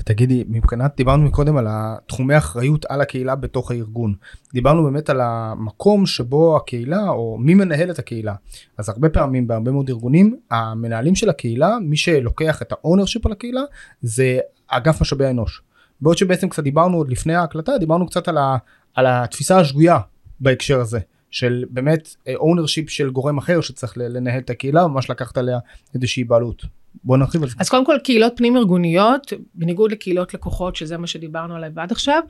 ותגידי, מבחינת, דיברנו מקודם על התחומי אחריות על הקהילה בתוך הארגון. דיברנו באמת על המקום שבו הקהילה, או מי מנהל את הקהילה. אז הרבה פעמים בהרבה מאוד ארגונים, המנהלים של הקהילה, מי שלוקח את ה ownership על הקהילה, זה אגף משאבי האנוש. בעוד שבעצם קצת דיברנו עוד לפני ההקלטה, דיברנו קצת על, ה, על התפיסה השגויה בהקשר הזה. של באמת ownership של גורם אחר שצריך לנהל את הקהילה, ממש לקחת עליה איזושהי בעלות. בוא נרחיב על זה. אז קודם כל קהילות פנים ארגוניות בניגוד לקהילות לקוחות שזה מה שדיברנו עליו עד עכשיו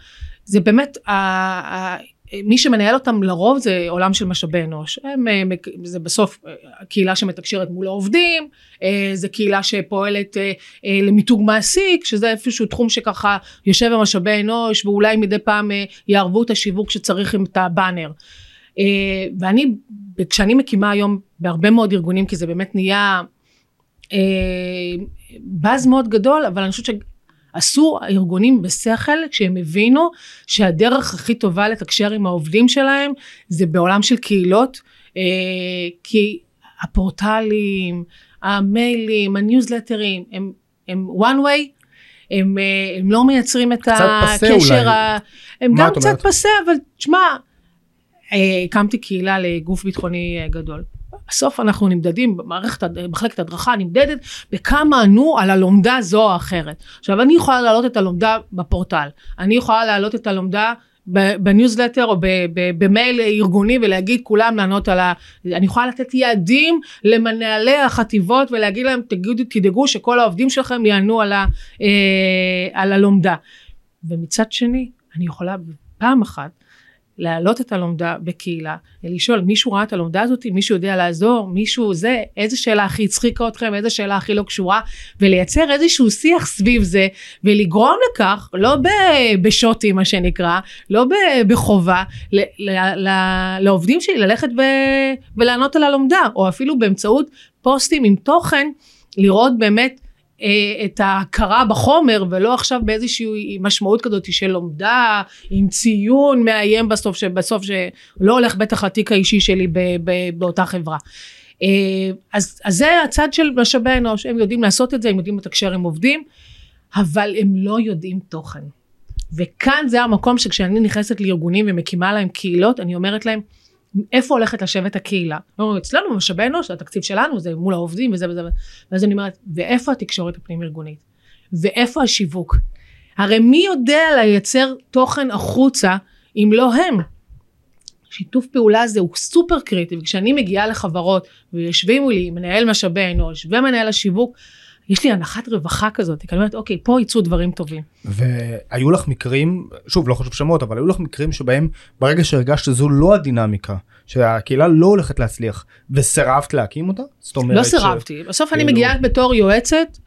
זה באמת ה, ה, מי שמנהל אותם לרוב זה עולם של משאבי אנוש הם, אה, זה בסוף אה, קהילה שמתקשרת מול העובדים אה, זה קהילה שפועלת למיתוג מעסיק שזה איפשהו תחום שככה יושב במשאבי אנוש ואולי מדי פעם יערבו את השיווק שצריך עם את הבאנר. ואני כשאני מקימה היום בהרבה מאוד ארגונים כי זה באמת נהיה באז מאוד גדול אבל אני חושבת שעשו הארגונים בשכל כשהם הבינו שהדרך הכי טובה לתקשר עם העובדים שלהם זה בעולם של קהילות אה, כי הפורטלים המיילים הניוזלטרים הם, הם one way הם, אה, הם לא מייצרים את הקשר. ה... הם גם קצת? פסה אבל תשמע אה, הקמתי קהילה לגוף ביטחוני אה, גדול. בסוף אנחנו נמדדים, במערכת, הד- מחלקת הדרכה נמדדת בכמה ענו על הלומדה זו או אחרת. עכשיו אני יכולה להעלות את הלומדה בפורטל, אני יכולה להעלות את הלומדה בניוזלטר או במייל ארגוני ולהגיד כולם לענות על ה... אני יכולה לתת יעדים למנהלי החטיבות ולהגיד להם תגידו, תדאגו שכל העובדים שלכם יענו על, ה, אה, על הלומדה. ומצד שני אני יכולה פעם אחת להעלות את הלומדה בקהילה, לשאול מישהו ראה את הלומדה הזאת, מישהו יודע לעזור, מישהו זה, איזה שאלה הכי הצחיקה אתכם, איזה שאלה הכי לא קשורה, ולייצר איזשהו שיח סביב זה, ולגרום לכך, לא ב- בשוטים מה שנקרא, לא ב- בחובה, ל- ל- ל- לעובדים שלי ללכת ו- ולענות על הלומדה, או אפילו באמצעות פוסטים עם תוכן, לראות באמת את ההכרה בחומר ולא עכשיו באיזושהי משמעות כזאת של לומדה עם ציון מאיים בסוף שבסוף שלא הולך בטח לתיק האישי שלי ב, ב, באותה חברה. אה, אז, אז זה הצד של משאבי אנוש הם יודעים לעשות את זה הם יודעים לתקשר עם עובדים אבל הם לא יודעים תוכן וכאן זה המקום שכשאני נכנסת לארגונים ומקימה להם קהילות אני אומרת להם איפה הולכת לשבת הקהילה? אומרים, אצלנו במשאבי אנוש, התקציב שלנו זה מול העובדים וזה וזה, ואז אני אומרת, ואיפה התקשורת הפנים ארגונית? ואיפה השיווק? הרי מי יודע לייצר תוכן החוצה אם לא הם? שיתוף פעולה הזה הוא סופר קריטי וכשאני מגיעה לחברות ויושבים מולי מנהל משאבי אנוש ומנהל השיווק יש לי הנחת רווחה כזאת, כי אני אומרת, אוקיי, פה יצאו דברים טובים. והיו לך מקרים, שוב, לא חשוב שמות, אבל היו לך מקרים שבהם ברגע שהרגשת שזו לא הדינמיקה, שהקהילה לא הולכת להצליח, וסירבת להקים אותה? זאת אומרת לא סירבתי, ש... בסוף כאילו... אני מגיעה בתור יועצת,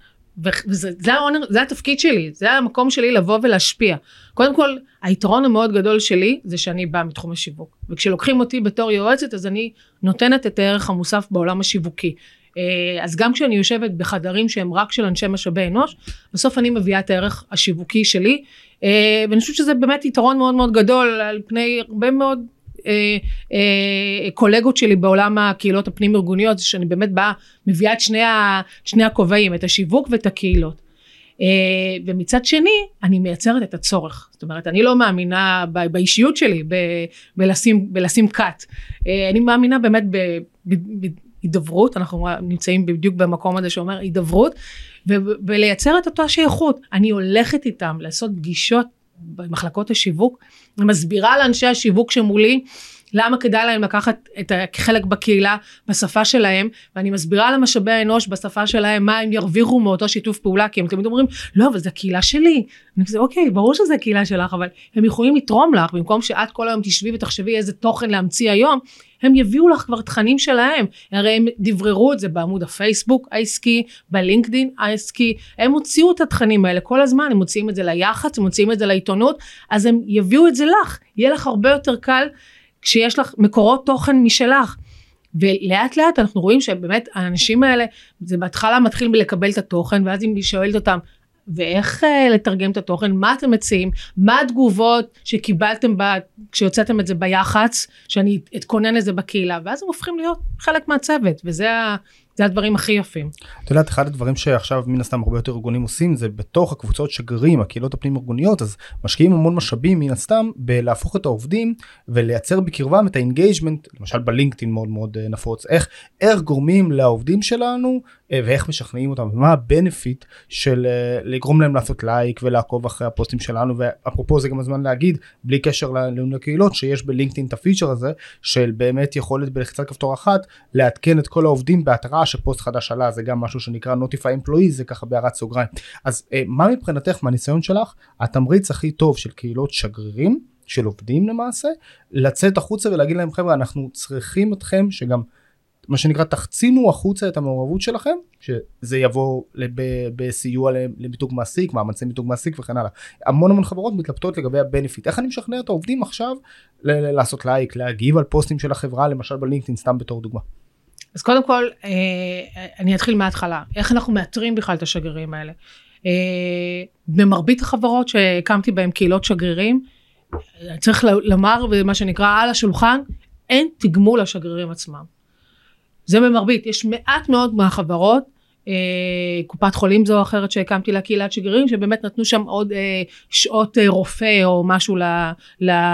וזה זה, זה התפקיד שלי, זה המקום שלי לבוא ולהשפיע. קודם כל, היתרון המאוד גדול שלי זה שאני באה מתחום השיווק. וכשלוקחים אותי בתור יועצת, אז אני נותנת את הערך המוסף בעולם השיווקי. אה, אז גם כשאני יושבת בחדרים שהם רק של אנשי משאבי אנוש, בסוף אני מביאה את הערך השיווקי שלי, אה, ואני חושבת שזה באמת יתרון מאוד מאוד גדול על פני הרבה מאוד אה, קולגות שלי בעולם הקהילות הפנים ארגוניות, שאני באמת באה, מביאה את שני, שני הכובעים, את השיווק ואת הקהילות. אה, ומצד שני, אני מייצרת את הצורך. זאת אומרת, אני לא מאמינה באישיות שלי, ב, בלשים, בלשים. אה, אני מאמינה באמת ב, ב, ב, הידברות, אנחנו נמצאים בדיוק במקום הזה שאומר הידברות, ולייצר את אותה שייכות. אני הולכת איתם לעשות פגישות במחלקות השיווק, מסבירה לאנשי השיווק שמולי למה כדאי להם לקחת את החלק בקהילה בשפה שלהם? ואני מסבירה למשאבי האנוש בשפה שלהם מה הם ירוויחו מאותו שיתוף פעולה כי הם תמיד אומרים לא אבל זה הקהילה שלי. אני כזה אוקיי ברור שזה הקהילה שלך אבל הם יכולים לתרום לך במקום שאת כל היום תשבי ותחשבי איזה תוכן להמציא היום הם יביאו לך כבר תכנים שלהם. הרי הם דבררו את זה בעמוד הפייסבוק העסקי בלינקדין העסקי הם הוציאו את התכנים האלה כל הזמן הם מוציאים את זה ליח"צ הם מוציאים את זה לעיתונות אז הם יביאו את זה לך. יהיה לך הרבה יותר קל כשיש לך מקורות תוכן משלך. ולאט לאט אנחנו רואים שבאמת האנשים האלה זה בהתחלה מתחיל מלקבל את התוכן ואז אם היא שואלת אותם ואיך uh, לתרגם את התוכן? מה אתם מציעים? מה התגובות שקיבלתם ב, כשהוצאתם את זה ביח"צ שאני אתכונן לזה בקהילה? ואז הם הופכים להיות חלק מהצוות וזה זה הדברים הכי יפים. את יודעת אחד הדברים שעכשיו מן הסתם הרבה יותר ארגונים עושים זה בתוך הקבוצות שגרים הקהילות הפנים ארגוניות אז משקיעים המון משאבים מן הסתם בלהפוך את העובדים ולייצר בקרבם את ה engagement למשל בלינקדאין מאוד מאוד אה, נפוץ איך איך גורמים לעובדים שלנו אה, ואיך משכנעים אותם ומה ה benefit של אה, לגרום להם לעשות לייק ולעקוב אחרי הפוסטים שלנו ואפרופו זה גם הזמן להגיד בלי קשר לקהילות שיש בלינקדאין את הפיצ'ר הזה של באמת יכולת בלחיצת כפתור אחת לעדכן את כל העובדים בהתראה שפוסט חדש עלה זה גם משהו שנקרא notify employees זה ככה בהערת סוגריים. אז אה, מה מבחינתך מהניסיון שלך? התמריץ הכי טוב של קהילות שגרירים של עובדים למעשה לצאת החוצה ולהגיד להם חבר'ה אנחנו צריכים אתכם שגם מה שנקרא תחצינו החוצה את המעורבות שלכם שזה יבוא לב, בסיוע למיתוג מעסיק מאמצי מיתוג מעסיק וכן הלאה. המון המון חברות מתלבטות לגבי הבנפיט איך אני משכנע את העובדים עכשיו לעשות לייק להגיב על פוסטים של החברה למשל בלינקדאין סתם בתור דוגמה. אז קודם כל אה, אני אתחיל מההתחלה איך אנחנו מאתרים בכלל את השגרירים האלה. אה, במרבית החברות שהקמתי בהם קהילות שגרירים צריך לומר ומה שנקרא על השולחן אין תגמול לשגרירים עצמם. זה במרבית, יש מעט מאוד מהחברות, אה, קופת חולים זו או אחרת שהקמתי לה קהילת שגרירים, שבאמת נתנו שם עוד אה, שעות אה, רופא או משהו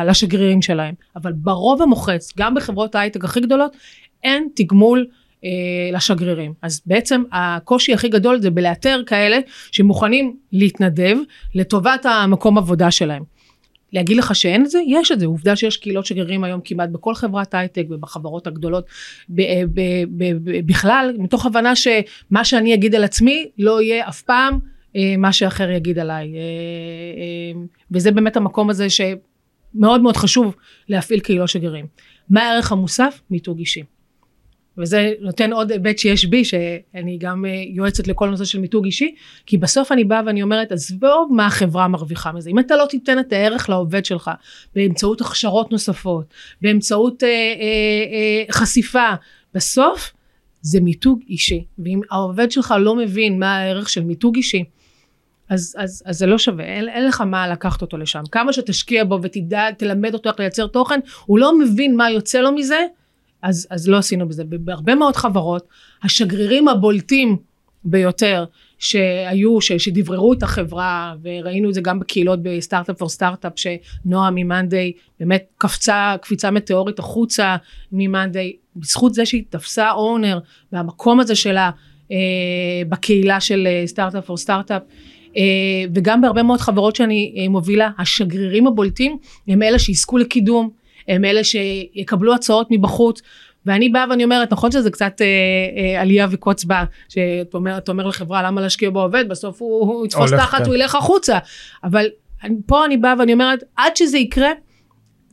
לשגרירים שלהם. אבל ברוב המוחץ, גם בחברות ההייטק הכי גדולות, אין תגמול אה, לשגרירים. אז בעצם הקושי הכי גדול זה בלאתר כאלה שמוכנים להתנדב לטובת המקום עבודה שלהם. להגיד לך שאין את זה? יש את זה. עובדה שיש קהילות שגרירים היום כמעט בכל חברת הייטק ובחברות הגדולות ב- ב- ב- בכלל, מתוך הבנה שמה שאני אגיד על עצמי לא יהיה אף פעם אה, מה שאחר יגיד עליי. אה, אה, וזה באמת המקום הזה שמאוד מאוד חשוב להפעיל קהילות שגרירים. מה הערך המוסף? מיתוג אישי. וזה נותן עוד היבט שיש בי שאני גם אה, יועצת לכל נושא של מיתוג אישי כי בסוף אני באה ואני אומרת עזבוב מה החברה מרוויחה מזה. אם אתה לא תיתן את הערך לעובד שלך באמצעות הכשרות נוספות באמצעות אה, אה, אה, חשיפה בסוף זה מיתוג אישי. ואם העובד שלך לא מבין מה הערך של מיתוג אישי אז, אז, אז זה לא שווה, אין, אין לך מה לקחת אותו לשם. כמה שתשקיע בו ותדע, תלמד אותו איך לייצר תוכן, הוא לא מבין מה יוצא לו מזה, אז, אז לא עשינו בזה. בהרבה מאוד חברות, השגרירים הבולטים ביותר שהיו, ש, שדבררו את החברה, וראינו את זה גם בקהילות ב Startup for Startup, שנועה ממאנדיי באמת קפצה קפיצה מטאורית החוצה ממאנדיי, בזכות זה שהיא תפסה owner, והמקום הזה שלה אה, בקהילה של Startup for Startup, אה, וגם בהרבה מאוד חברות שאני אה, מובילה, השגרירים הבולטים הם אלה שיזכו לקידום, הם אלה שיקבלו הצעות מבחוץ. ואני באה ואני אומרת, נכון שזה קצת אה, אה, עלייה וקוץ בה, שאתה אומר, אומר לחברה למה להשקיע בעובד, בסוף הוא, הוא יתפוס תחת, כן. הוא ילך החוצה. אבל פה אני באה ואני אומרת, עד שזה יקרה,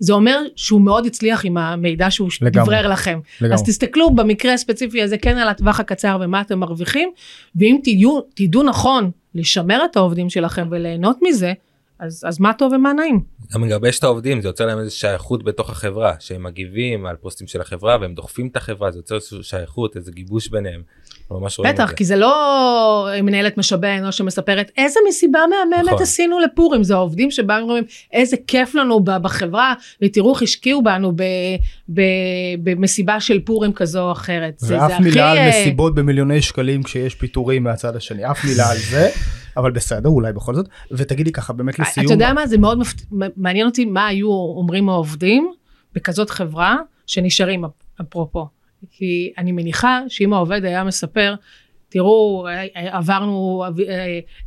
זה אומר שהוא מאוד הצליח עם המידע שהוא דברר לכם. לגמרי. אז תסתכלו במקרה הספציפי הזה כן על הטווח הקצר ומה אתם מרוויחים, ואם תדעו, תדעו נכון לשמר את העובדים שלכם וליהנות מזה, אז, אז מה טוב ומה נעים. גם מגבש את העובדים זה יוצר להם איזה שייכות בתוך החברה שהם מגיבים על פוסטים של החברה והם דוחפים את החברה זה יוצר איזושהי שייכות איזה גיבוש ביניהם. ממש רואים בטח כי זה לא מנהלת משאבי האנוש שמספרת איזה מסיבה מהממת נכון. עשינו לפורים זה העובדים שבאים ואומרים איזה כיף לנו בחברה ותראו איך השקיעו בנו ב, ב, במסיבה של פורים כזו או אחרת. ואף זה, מילה הכי... על מסיבות במיליוני שקלים כשיש פיטורים מהצד השני אף מילה על זה. [LAUGHS] אבל בסדר אולי בכל זאת ותגידי ככה באמת לסיום. אתה יודע מה זה מאוד מפת... מעניין אותי מה היו אומרים העובדים בכזאת חברה שנשארים אפרופו. כי אני מניחה שאם העובד היה מספר תראו עברנו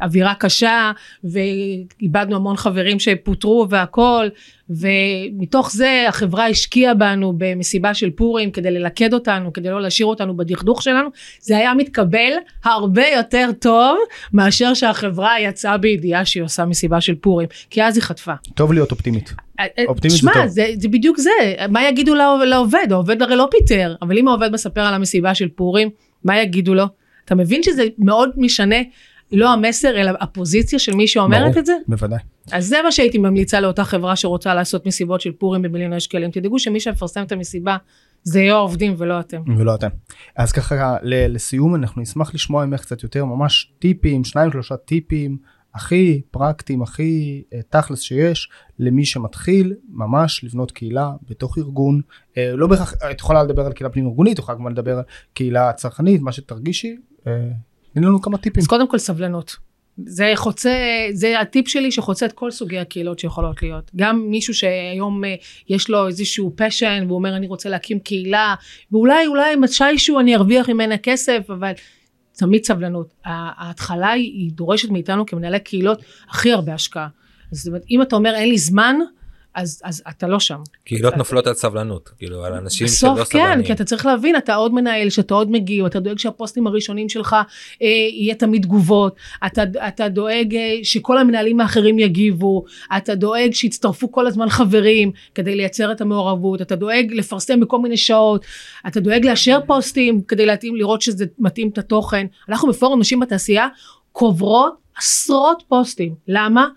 אווירה קשה ואיבדנו המון חברים שפוטרו והכל ומתוך זה החברה השקיעה בנו במסיבה של פורים כדי ללכד אותנו כדי לא להשאיר אותנו בדכדוך שלנו זה היה מתקבל הרבה יותר טוב מאשר שהחברה יצאה בידיעה שהיא עושה מסיבה של פורים כי אז היא חטפה. טוב להיות אופטימית. אה, אה, אופטימית שמה, זה טוב. זה, זה בדיוק זה מה יגידו לעובד העובד הרי לא פיטר אבל אם העובד מספר על המסיבה של פורים מה יגידו לו אתה מבין שזה מאוד משנה לא המסר אלא הפוזיציה של מי שאומרת ברור, את זה? בוודאי. אז זה מה שהייתי ממליצה לאותה חברה שרוצה לעשות מסיבות של פורים במיליוני שקלים. תדאגו שמי שמפרסם את המסיבה זה יהיה העובדים ולא אתם. ולא אתם. אז ככה לסיום אנחנו נשמח לשמוע ממך קצת יותר ממש טיפים, שניים שלושה טיפים הכי פרקטיים, הכי uh, תכלס שיש למי שמתחיל ממש לבנות קהילה בתוך ארגון. Uh, לא בהכרח, את יכולה לדבר על קהילה פנים ארגונית, את יכולה גם לדבר על קהילה צרכנית, מה שתרגישי. אה, תני לנו כמה טיפים. אז קודם כל סבלנות. זה חוצה, זה הטיפ שלי שחוצה את כל סוגי הקהילות שיכולות להיות. גם מישהו שהיום אה, יש לו איזשהו פשן והוא אומר אני רוצה להקים קהילה ואולי אולי מתישהו אני ארוויח ממנה כסף אבל תמיד סבלנות. ההתחלה היא דורשת מאיתנו כמנהלי קהילות הכי הרבה השקעה. זאת אומרת אם אתה אומר אין לי זמן אז, אז אתה לא שם. קהילות נופלות על סבלנות, כאילו על אנשים שלא סבלנים. בסוף כן, כי אתה צריך להבין, אתה עוד מנהל, שאתה עוד מגיב, אתה דואג שהפוסטים הראשונים שלך אה, יהיה תמיד תגובות, אתה, אתה דואג אה, שכל המנהלים האחרים יגיבו, אתה דואג שיצטרפו כל הזמן חברים כדי לייצר את המעורבות, אתה דואג לפרסם בכל מיני שעות, אתה דואג לאשר פוסטים כדי להתאים, לראות שזה מתאים את התוכן. אנחנו בפורום נשים בתעשייה קוברות עשרות פוסטים, למה?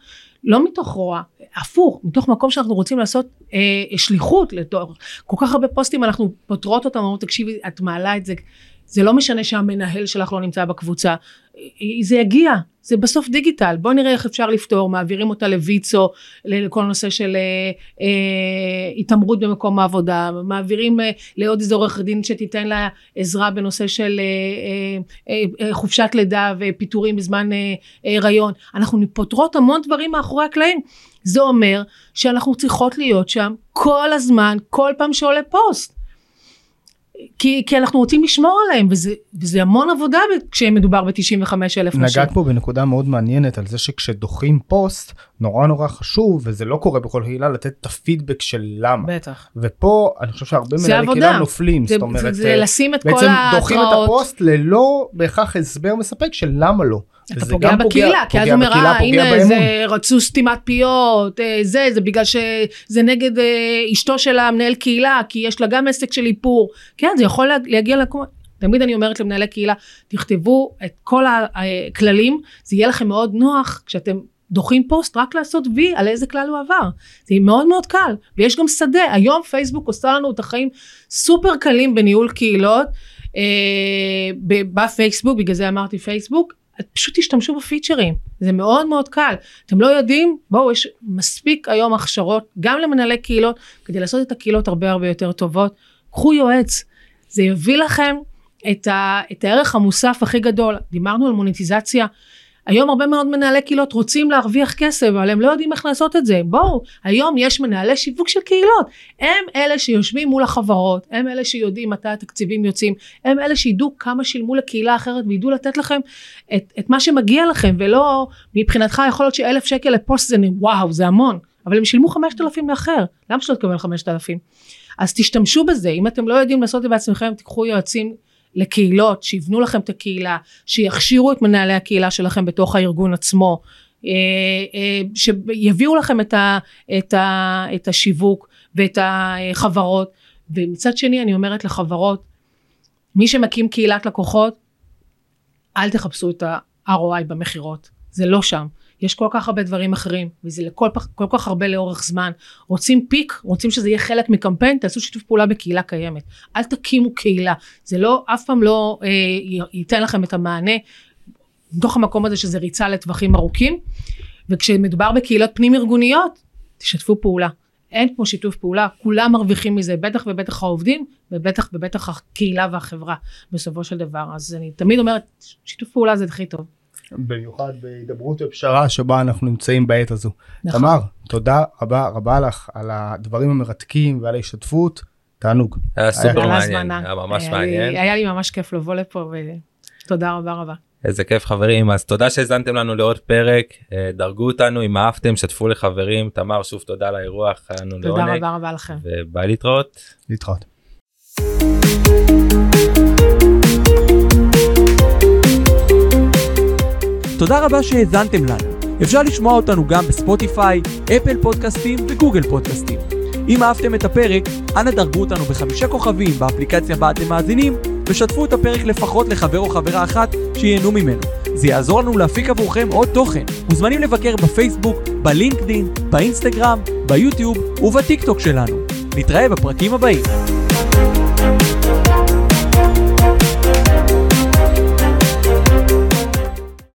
לא מתוך רוע, הפוך, מתוך מקום שאנחנו רוצים לעשות אה, שליחות לתוך כל כך הרבה פוסטים אנחנו פותרות אותם, אומרות תקשיבי את מעלה את זה, זה לא משנה שהמנהל שלך לא נמצא בקבוצה, זה יגיע, זה בסוף דיגיטל, בוא נראה איך אפשר לפתור, מעבירים אותה לויצו, לכל נושא של אה, אה, התעמרות במקום העבודה, מעבירים אה, לעוד איזה עורך דין שתיתן לה עזרה בנושא של אה, אה, אה, חופשת לידה ופיטורים בזמן אה, הריון, אנחנו פותרות המון דברים מאחורי הקלעים, זה אומר שאנחנו צריכות להיות שם כל הזמן, כל פעם שעולה פוסט. כי, כי אנחנו רוצים לשמור עליהם וזה, וזה המון עבודה כשמדובר ב-95 אלף נשים. נגעת פה בנקודה מאוד מעניינת על זה שכשדוחים פוסט נורא נורא חשוב וזה לא קורה בכל קהילה לתת את הפידבק של למה. בטח. ופה אני חושב שהרבה מנהלי קהילה נופלים. זה, זאת אומרת, זה, זה לשים את כל ההתראות. בעצם דוחים את הפוסט ללא בהכרח הסבר מספק של למה לא. אתה פוגע בקהילה, כי אז הוא אומר, אה, הנה, זה רצו סתימת פיות, אה, זה, זה בגלל שזה נגד אה, אשתו של המנהל קהילה, כי יש לה גם עסק של איפור. כן, זה יכול להגיע לקום... תמיד אני אומרת למנהלי קהילה, תכתבו את כל הכללים, זה יהיה לכם מאוד נוח כשאתם דוחים פוסט רק לעשות וי על איזה כלל הוא עבר. זה מאוד מאוד קל, ויש גם שדה. היום פייסבוק עושה לנו את החיים סופר קלים בניהול קהילות. אה, בפייסבוק, בגלל זה אמרתי פייסבוק, פשוט תשתמשו בפיצ'רים, זה מאוד מאוד קל. אתם לא יודעים, בואו, יש מספיק היום הכשרות, גם למנהלי קהילות, כדי לעשות את הקהילות הרבה הרבה יותר טובות. קחו יועץ, זה יביא לכם את, ה, את הערך המוסף הכי גדול. דיברנו על מוניטיזציה. היום הרבה מאוד מנהלי קהילות רוצים להרוויח כסף, אבל הם לא יודעים איך לעשות את זה. בואו, היום יש מנהלי שיווק של קהילות. הם אלה שיושבים מול החברות, הם אלה שיודעים מתי התקציבים יוצאים, הם אלה שידעו כמה שילמו לקהילה אחרת וידעו לתת לכם את, את מה שמגיע לכם, ולא מבחינתך יכול להיות שאלף שקל לפוסט זה וואו, זה המון, אבל הם שילמו חמשת אלפים לאחר, למה שלא תקבל חמשת אלפים? אז תשתמשו בזה, אם אתם לא יודעים לעשות את זה בעצמכם, תיקחו יועצים לקהילות, שיבנו לכם את הקהילה, שיכשירו את מנהלי הקהילה שלכם בתוך הארגון עצמו, אה, אה, שיביאו לכם את, ה, את, ה, את השיווק ואת החברות, ומצד שני אני אומרת לחברות, מי שמקים קהילת לקוחות, אל תחפשו את ה-ROI במכירות, זה לא שם. יש כל כך הרבה דברים אחרים, וזה לכל כל כך הרבה לאורך זמן. רוצים פיק, רוצים שזה יהיה חלק מקמפיין, תעשו שיתוף פעולה בקהילה קיימת. אל תקימו קהילה, זה לא, אף פעם לא אה, ייתן לכם את המענה, מתוך המקום הזה שזה ריצה לטווחים ארוכים, וכשמדובר בקהילות פנים ארגוניות, תשתפו פעולה. אין פה שיתוף פעולה, כולם מרוויחים מזה, בטח ובטח העובדים, ובטח ובטח הקהילה והחברה בסופו של דבר. אז אני תמיד אומרת, שיתוף פעולה זה הכי טוב. במיוחד בהידברות ופשרה שבה אנחנו נמצאים בעת הזו. נכון. תמר, תודה רבה רבה לך על הדברים המרתקים ועל ההשתתפות. תענוג. היה סופר מעניין. היה ממש היה מעניין. לי- היה לי ממש כיף לבוא לפה, ותודה רבה רבה. איזה כיף חברים אז תודה שהאזנתם לנו לעוד פרק אה, דרגו אותנו אם אהבתם שתפו לחברים תמר שוב תודה על האירוח היה לנו תודה לעונג רבה רבה לכם. וביי להתראות. להתראות. תודה רבה שהאזנתם לנו. אפשר לשמוע אותנו גם בספוטיפיי, אפל פודקאסטים וגוגל פודקאסטים. אם אהבתם את הפרק, אנא דרגו אותנו בחמישה כוכבים באפליקציה בה אתם מאזינים, ושתפו את הפרק לפחות לחבר או חברה אחת שייהנו ממנו. זה יעזור לנו להפיק עבורכם עוד תוכן. מוזמנים לבקר בפייסבוק, בלינקדין, באינסטגרם, ביוטיוב ובטיקטוק שלנו. נתראה בפרקים הבאים.